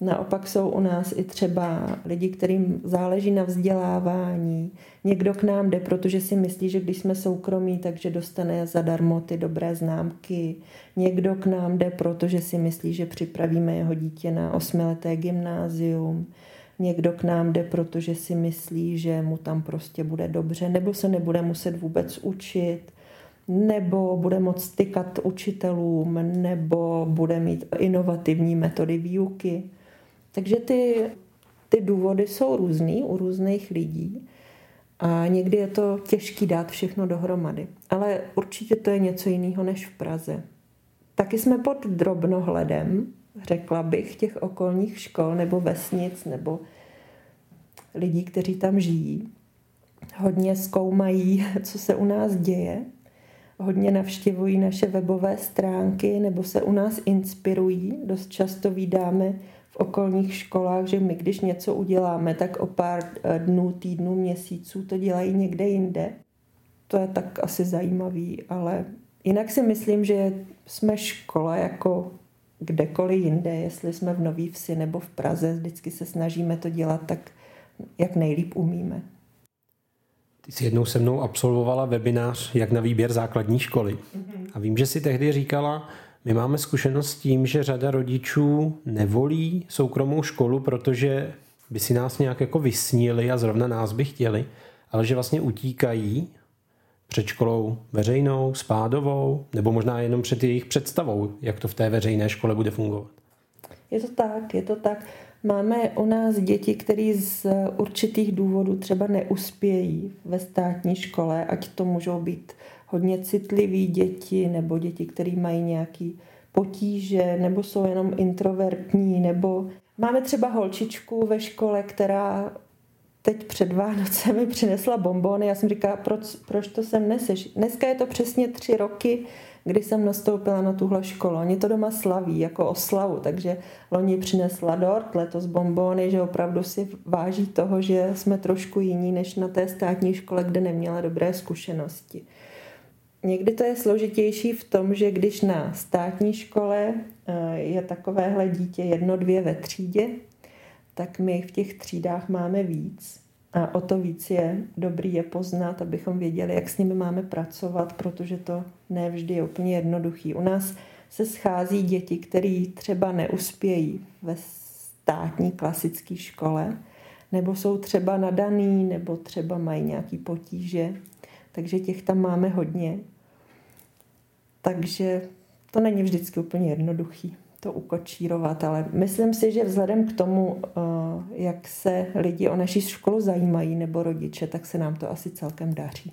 Naopak jsou u nás i třeba lidi, kterým záleží na vzdělávání. Někdo k nám jde, protože si myslí, že když jsme soukromí, takže dostane zadarmo ty dobré známky. Někdo k nám jde, protože si myslí, že připravíme jeho dítě na osmileté gymnázium. Někdo k nám jde, protože si myslí, že mu tam prostě bude dobře, nebo se nebude muset vůbec učit nebo bude moct stykat učitelům, nebo bude mít inovativní metody výuky. Takže ty, ty důvody jsou různý u různých lidí a někdy je to těžké dát všechno dohromady. Ale určitě to je něco jiného než v Praze. Taky jsme pod drobnohledem, řekla bych, těch okolních škol nebo vesnic nebo lidí, kteří tam žijí. Hodně zkoumají, co se u nás děje hodně navštěvují naše webové stránky nebo se u nás inspirují. Dost často vydáme v okolních školách, že my když něco uděláme, tak o pár eh, dnů, týdnů, měsíců to dělají někde jinde. To je tak asi zajímavý, ale jinak si myslím, že jsme škola jako kdekoliv jinde, jestli jsme v Nový Vsi nebo v Praze, vždycky se snažíme to dělat tak, jak nejlíp umíme. Ty jsi jednou se mnou absolvovala webinář jak na výběr základní školy. A vím, že si tehdy říkala, my máme zkušenost s tím, že řada rodičů nevolí soukromou školu, protože by si nás nějak jako vysnili a zrovna nás by chtěli, ale že vlastně utíkají před školou veřejnou, spádovou, nebo možná jenom před jejich představou, jak to v té veřejné škole bude fungovat. Je to tak, je to tak. Máme u nás děti, které z určitých důvodů třeba neuspějí ve státní škole, ať to můžou být hodně citliví děti, nebo děti, které mají nějaký potíže, nebo jsou jenom introvertní, nebo máme třeba holčičku ve škole, která teď před Vánoce mi přinesla bombony. Já jsem říkala, proč, proč to sem neseš? Dneska je to přesně tři roky, kdy jsem nastoupila na tuhle školu. Oni to doma slaví jako oslavu, takže loni přinesla dort, letos bombony, že opravdu si váží toho, že jsme trošku jiní než na té státní škole, kde neměla dobré zkušenosti. Někdy to je složitější v tom, že když na státní škole eh, je takovéhle dítě jedno, dvě ve třídě, tak my v těch třídách máme víc A o to víc je dobrý je poznat, abychom věděli, jak s nimi máme pracovat, protože to nevždy je úplně jednoduchý. U nás se schází děti, které třeba neuspějí ve státní klasické škole, nebo jsou třeba nadaný, nebo třeba mají nějaký potíže. Takže těch tam máme hodně. Takže to není vždycky úplně jednoduchý to ukočírovat, ale myslím si, že vzhledem k tomu, eh, jak se lidi o naší školu zajímají nebo rodiče, tak se nám to asi celkem daří.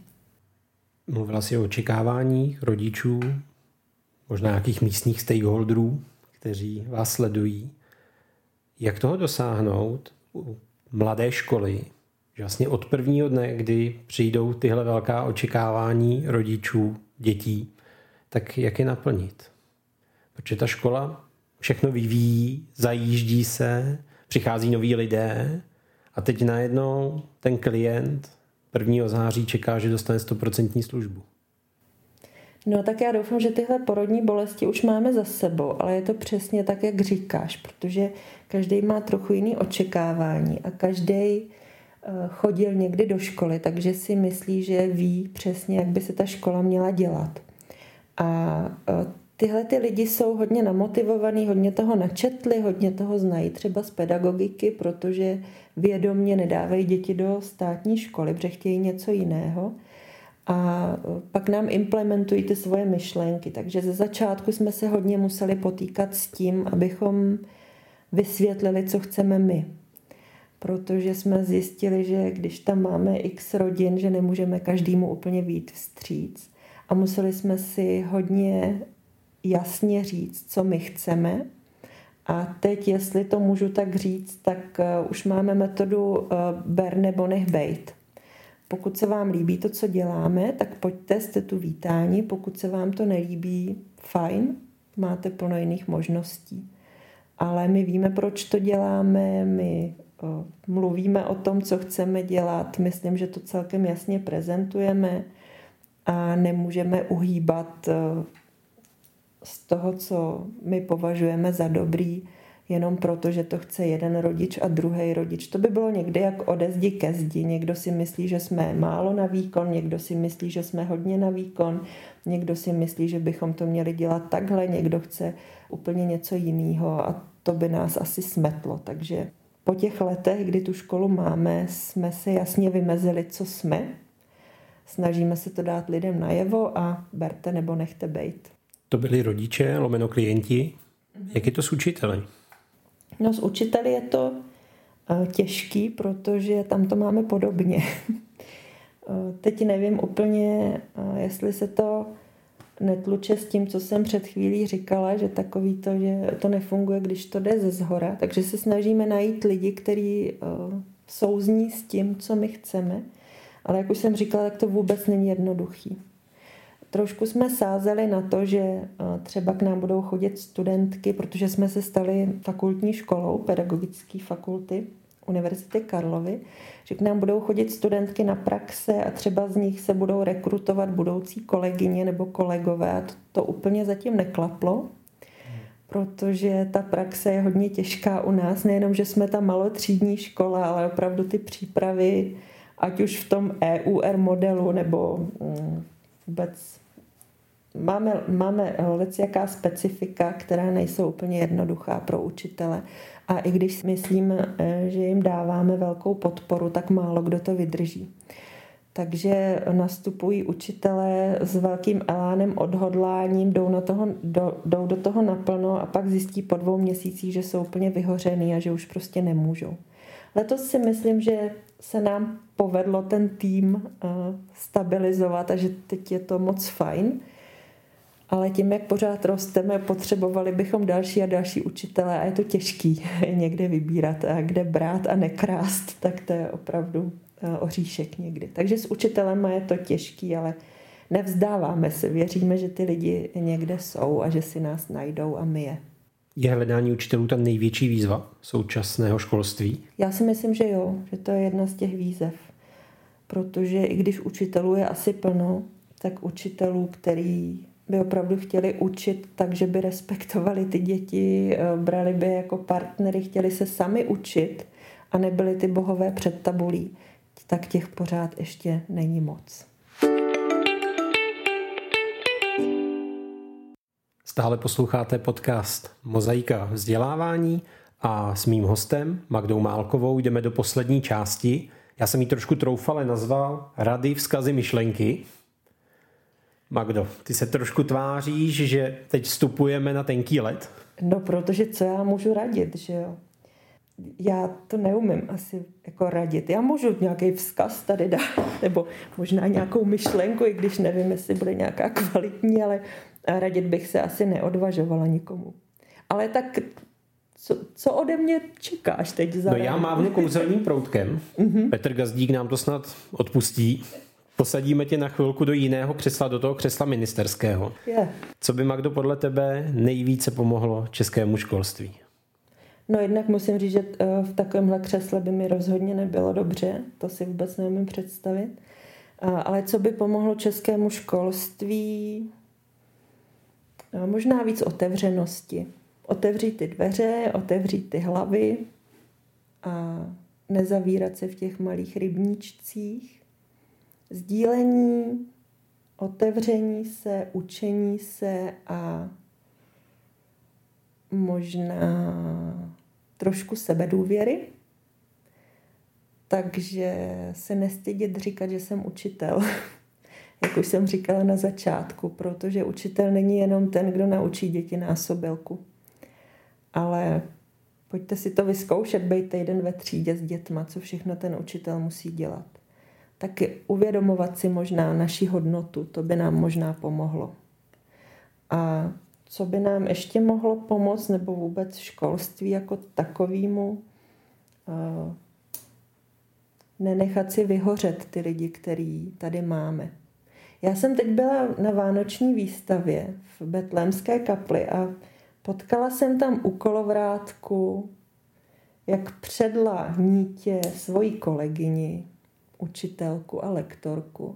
Mluvila jsi o očekáváních rodičů, možná nějakých místních stakeholderů, kteří vás sledují. Jak toho dosáhnout u mladé školy, že vlastně od prvního dne, kdy přijdou tyhle velká očekávání rodičů, dětí, tak jak je naplnit? Protože ta škola všechno vyvíjí, zajíždí se, přichází noví lidé a teď najednou ten klient 1. září čeká, že dostane 100% službu. No tak já doufám, že tyhle porodní bolesti už máme za sebou, ale je to přesně tak, jak říkáš, protože každý má trochu jiný očekávání a každý eh, chodil někdy do školy, takže si myslí, že ví přesně, jak by se ta škola měla dělat. A eh, tyhle ty lidi jsou hodně namotivovaní, hodně toho načetli, hodně toho znají třeba z pedagogiky, protože vědomně nedávají děti do státní školy, protože chtějí něco jiného a pak nám implementují ty svoje myšlenky. Takže ze začátku jsme se hodně museli potýkat s tím, abychom vysvětlili, co chceme my. Protože jsme zjistili, že když tam máme x rodin, že nemůžeme každému úplně vít vstříc. A museli jsme si hodně jasně říct, co my chceme. A teď, jestli to můžu tak říct, tak eh, už máme metodu eh, ber nebo nech bejt. Pokud se vám líbí to, co děláme, tak pojďte, jste tu vítání. Pokud se vám to nelíbí, fajn, máte plno jiných možností. Ale my víme, proč to děláme, my o, mluvíme o tom, co chceme dělat, myslím, že to celkem jasně prezentujeme a nemůžeme uhýbat z toho, co my považujeme za dobrý, jenom proto, že to chce jeden rodič a druhý rodič. To by bylo někdy jak ode zdi ke zdi. Někdo si myslí, že jsme málo na výkon, někdo si myslí, že jsme hodně na výkon, někdo si myslí, že bychom to měli dělat takhle, někdo chce úplně něco jiného a to by nás asi smetlo. Takže po těch letech, kdy tu školu máme, jsme se jasně vymezili, co jsme. Snažíme se to dát lidem najevo a berte nebo nechte bejt. To byli rodiče, lomeno klienti. Jak je to s učiteli? No s učiteli je to eh, těžký, protože tam to máme podobně. Eh, teď nevím úplně, eh, jestli se to netluče s tím, co jsem před chvílí říkala, že takový to, že to nefunguje, když to jde ze zhora. Takže se snažíme najít lidi, kteří souzní s tím, co my chceme. Ale jak už jsem říkala, tak to vůbec není jednoduchý. Trošku jsme sázeli na to, že eh, třeba k nám budou chodit studentky, protože jsme se stali fakultní školou pedagogické fakulty Univerzity Karlovy, že k nám budou chodit studentky na praxe a třeba z nich se budou rekrutovat budoucí kolegyně nebo kolegové. A to, to úplně zatím neklaplo, protože ta praxe je hodně těžká u nás. Nejenom, že jsme ta malotřídní škola, ale opravdu ty přípravy, ať už v tom EUR modelu nebo mm, vůbec máme, máme jaká specifika, která nejsou úplně jednoduchá pro učitele. A i když myslím, eh, že jim dáváme velkou podporu, tak málo kdo to vydrží. Takže nastupují učitelé s velkým elánem, odhodláním, jdou, na toho, do, jdou do toho naplno a pak zjistí po dvou měsících, že jsou úplně vyhořený a že už prostě nemůžou. Letos si myslím, že se nám povedlo ten tým eh, stabilizovat a že teď je to moc fajn ale tím, jak pořád rosteme, potřebovali bychom další a další učitele a je to těžký někde vybírat, a kde brát a nekrást, tak to je opravdu eh, oříšek někdy. Takže s učitelem je to těžký, ale nevzdáváme se, věříme, že ty lidi někde jsou a že si nás najdou a my je. Je hledání učitelů ta největší výzva současného školství? Já si myslím, že jo, že to je jedna z těch výzev. Protože i když učitelů je asi plno, tak učitelů, který by opravdu chtěli učit tak, že by respektovali ty děti, eh, brali by jako partnery, chtěli se sami učit a nebyli ty bohové před tabulí. tak těch pořád ještě není moc. Stále posloucháte podcast Mozaika vzdělávání a s mým hostem Magdou Málkovou jdeme do poslední části. Já jsem ji trošku troufale nazval Rady, vzkazy, myšlenky. Magdo, ty se trošku tváříš, že teď vstupujeme na tenký let? No, protože co já můžu radit, že jo? Já to neumím asi jako radit. Já můžu nějaký vzkaz tady dát, nebo možná nějakou myšlenku, i když nevím, jestli bude nějaká kvalitní, ale radit bych se asi neodvažovala nikomu. Ale tak co, co ode mě čekáš teď za No já mávnu kouzelným proutkem. Mm-hmm. Petr Gazdík nám to snad odpustí. Posadíme tě na chvilku do jiného křesla, do toho křesla ministerského. Je. Co by, Magdo, podle tebe nejvíce pomohlo českému školství? No jednak musím říct, že eh, v takovémhle křesle by mi rozhodně nebylo dobře, to si vůbec neumím představit. Ale co by pomohlo českému školství? Možná víc otevřenosti. Otevřít ty dveře, otevřít ty hlavy a nezavírat se v těch malých rybníčcích. Sdílení, otevření se, učení se a možná trošku sebedůvěry. Takže se nestydět říkat, že jsem učitel. jak už jsem říkala na začátku, protože učitel není jenom ten, kdo naučí děti násobilku. Ale pojďte si to vyzkoušet, být týden ve třídě s dětma, co všechno ten učitel musí dělat. Taky uvědomovat si možná naši hodnotu, to by nám možná pomohlo. A co by nám ještě mohlo pomoct, nebo vůbec školství jako takovýmu, nenechat si vyhořet ty lidi, který tady máme. Já jsem teď byla na vánoční výstavě v Betlémské kapli a potkala jsem tam u kolovrátku, jak předla nítě svoji kolegyni, učitelku a lektorku,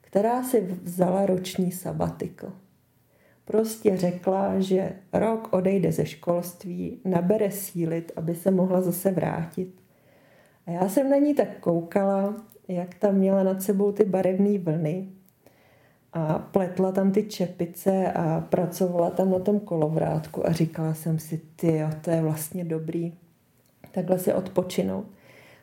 která si vzala roční sabatikl. Prostě řekla, že rok odejde ze školství, nabere sílit, aby se mohla zase vrátit. A já jsem na ní tak koukala, jak tam měla nad sebou ty barevné vlny a pletla tam ty čepice a pracovala tam na tom kolovrátku a říkala jsem si, ty to je vlastně dobrý takhle si odpočinout.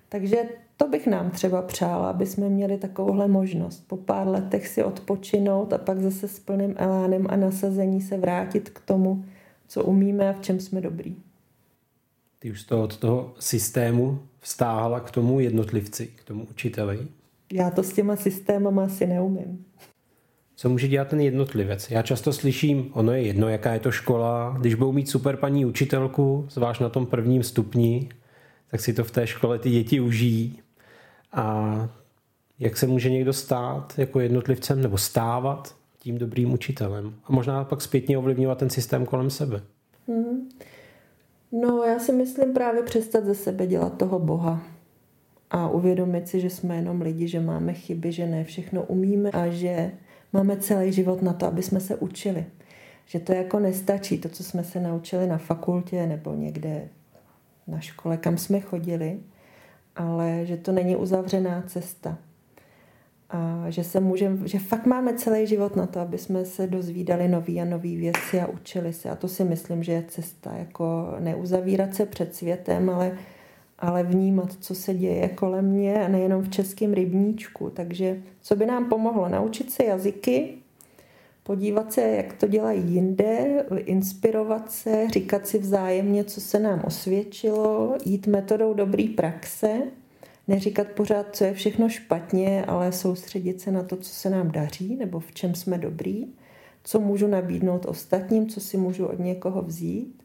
Takže to bych nám třeba přála, aby jsme měli takovouhle možnost. Po pár letech si odpočinout a pak zase s plným elánem a nasazení se vrátit k tomu, co umíme a v čem jsme dobrý. Ty už to od toho systému vstáhala k tomu jednotlivci, k tomu učiteli? Já to s těma systémama asi neumím. Co může dělat ten jednotlivec? Já často slyším, ono je jedno, jaká je to škola, když budou mít super paní učitelku, zvlášť na tom prvním stupni, tak si to v té škole ty děti užijí. A jak se může někdo stát jako jednotlivcem nebo stávat tím dobrým učitelem? A možná pak zpětně ovlivňovat ten systém kolem sebe. Hmm. No, já si myslím právě přestat ze sebe dělat toho Boha a uvědomit si, že jsme jenom lidi, že máme chyby, že ne všechno umíme a že máme celý život na to, aby jsme se učili. Že to jako nestačí, to, co jsme se naučili na fakultě nebo někde na škole, kam jsme chodili, ale že to není uzavřená cesta. A že se můžeme, že fakt máme celý život na to, aby jsme se dozvídali nový a nový věci a učili se. A to si myslím, že je cesta. Jako neuzavírat se před světem, ale, ale vnímat, co se děje kolem mě a nejenom v českém rybníčku. Takže co by nám pomohlo? Naučit se jazyky, podívat se, jak to dělají jinde, inspirovat se, říkat si vzájemně, co se nám osvědčilo, jít metodou dobrý praxe, neříkat pořád, co je všechno špatně, ale soustředit se na to, co se nám daří nebo v čem jsme dobrý, co můžu nabídnout ostatním, co si můžu od někoho vzít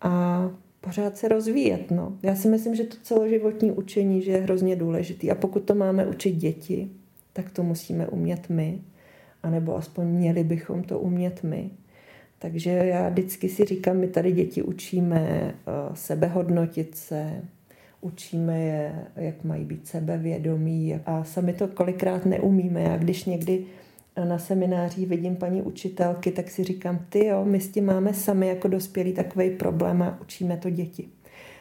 a pořád se rozvíjet. No. Já si myslím, že to celoživotní učení že je hrozně důležitý a pokud to máme učit děti, tak to musíme umět my anebo aspoň měli bychom to umět my. Takže já vždycky si říkám, my tady děti učíme eh, sebehodnotit se, učíme je, jak mají být sebevědomí a sami to kolikrát neumíme. Já když někdy na semináři vidím paní učitelky, tak si říkám, ty jo, my s tím máme sami jako dospělí takový problém a učíme to děti.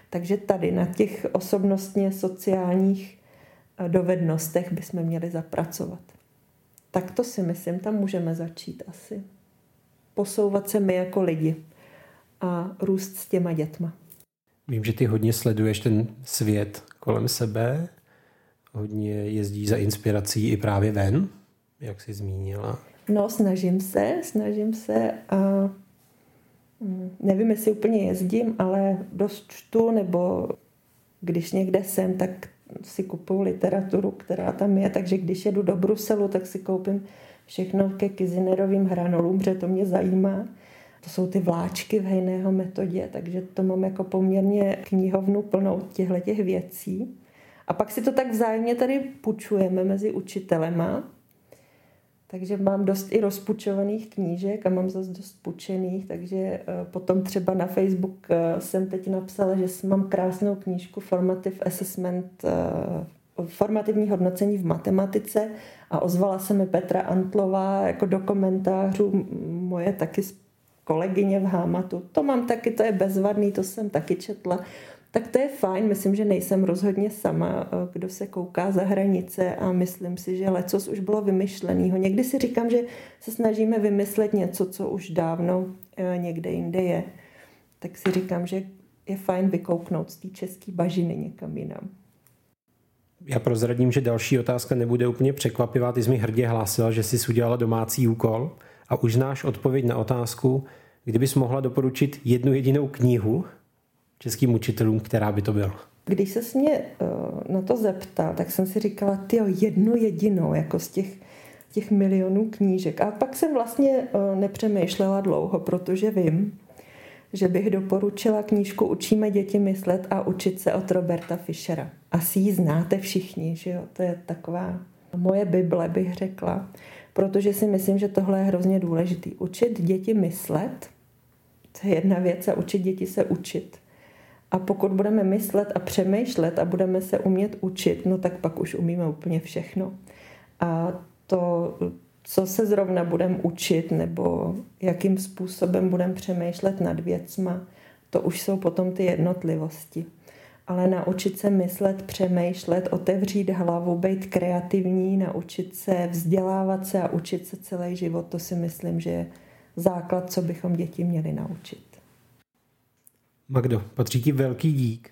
Takže tady na těch osobnostně sociálních dovednostech bychom měli zapracovat. Tak to si myslím, tam můžeme začít asi. Posouvat se my jako lidi a růst s těma dětma. Vím, že ty hodně sleduješ ten svět kolem sebe, hodně jezdí za inspirací i právě ven, jak jsi zmínila. No, snažím se, snažím se a mm, nevím, jestli úplně jezdím, ale dost čtu, nebo když někde jsem, tak si kupuju literaturu, která tam je, takže když jedu do Bruselu, tak si koupím všechno ke Kizinerovým hranolům, protože to mě zajímá. To jsou ty vláčky v hejného metodě, takže to mám jako poměrně knihovnu plnou těchto těch věcí. A pak si to tak vzájemně tady půjčujeme mezi učitelema. Takže mám dost i rozpučovaných knížek a mám zase dost půjčených, takže eh, potom třeba na Facebook eh, jsem teď napsala, že mám krásnou knížku Formative Assessment, eh, formativní hodnocení v matematice a ozvala se mi Petra Antlová jako do komentářů moje taky kolegyně v Hámatu. To mám taky, to je bezvadný, to jsem taky četla. Tak to je fajn, myslím, že nejsem rozhodně sama, eh, kdo se kouká za hranice a myslím si, že lecos už bylo vymyšleného. Někdy si říkám, že se snažíme vymyslet něco, co už dávno eh, někde jinde je. Tak si říkám, že je fajn vykouknout z té české bažiny někam jinam. Já prozradím, že další otázka nebude úplně překvapivá. Ty jsi mi hrdě hlásila, že jsi udělala domácí úkol a už znáš odpověď na otázku, kdybys mohla doporučit jednu jedinou knihu českým učitelům, která by to byla. Když se mě uh, na to zeptal, tak jsem si říkala, ty jednu jedinou, jako z těch, těch milionů knížek. A pak jsem vlastně uh, nepřemýšlela dlouho, protože vím, že bych doporučila knížku Učíme děti myslet a učit se od Roberta Fischera. Asi ji znáte všichni, že jo? To je taková moje Bible, bych řekla protože si myslím, že tohle je hrozně důležitý. Učit děti myslet, to je jedna věc, a učit děti se učit. A pokud budeme myslet a přemýšlet a budeme se umět učit, no tak pak už umíme úplně všechno. A to, co se zrovna budeme učit, nebo jakým způsobem budeme přemýšlet nad věcma, to už jsou potom ty jednotlivosti ale naučit se myslet, přemýšlet, otevřít hlavu, být kreativní, naučit se vzdělávat se a učit se celý život, to si myslím, že je základ, co bychom děti měli naučit. Magdo, patří ti velký dík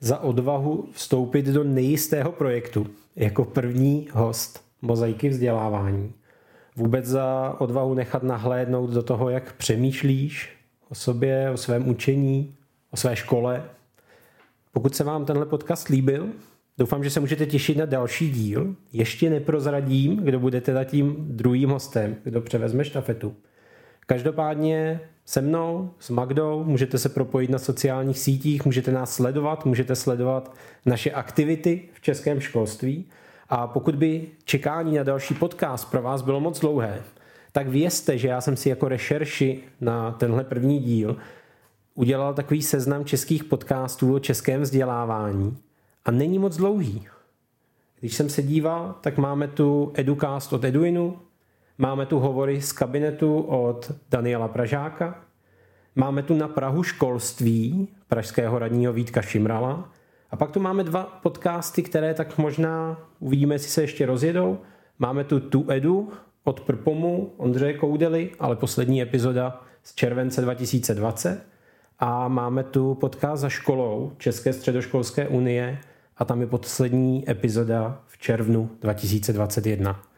za odvahu vstoupit do nejistého projektu jako první host mozaiky vzdělávání. Vůbec za odvahu nechat nahlédnout do toho, jak přemýšlíš o sobě, o svém učení, o své škole, pokud se vám tenhle podcast líbil, doufám, že se můžete těšit na další díl. Ještě neprozradím, kdo bude teda tím druhým hostem, kdo převezme štafetu. Každopádně se mnou, s Magdou, můžete se propojit na sociálních sítích, můžete nás sledovat, můžete sledovat naše aktivity v českém školství. A pokud by čekání na další podcast pro vás bylo moc dlouhé, tak vězte, že já jsem si jako rešerši na tenhle první díl udělal takový seznam českých podcastů o českém vzdělávání a není moc dlouhý. Když jsem se díval, tak máme tu Educast od Eduinu, máme tu hovory z kabinetu od Daniela Pražáka, máme tu na Prahu školství pražského radního Vítka Šimrala a pak tu máme dva podcasty, které tak možná uvidíme, jestli se ještě rozjedou. Máme tu Tu Edu od Prpomu Ondřeje Koudely, ale poslední epizoda z července 2020 a máme tu podcast za školou České středoškolské unie a tam je poslední epizoda v červnu 2021.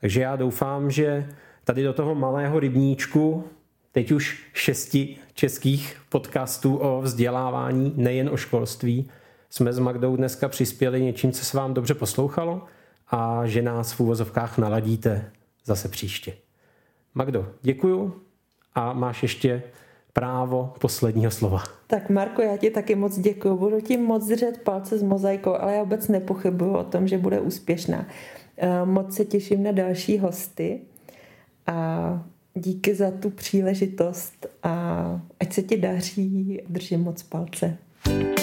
Takže já doufám, že tady do toho malého rybníčku teď už šesti českých podcastů o vzdělávání, nejen o školství, jsme s Magdou dneska přispěli něčím, co se vám dobře poslouchalo a že nás v úvozovkách naladíte zase příště. Magdo, děkuju a máš ještě právo posledního slova. Tak Marko, já ti taky moc děkuji. Budu ti moc držet palce s mozaikou, ale já vůbec nepochybuju o tom, že bude úspěšná. Eh, moc se těším na další hosty a díky za tu příležitost a ať se ti daří, držím moc palce. thank you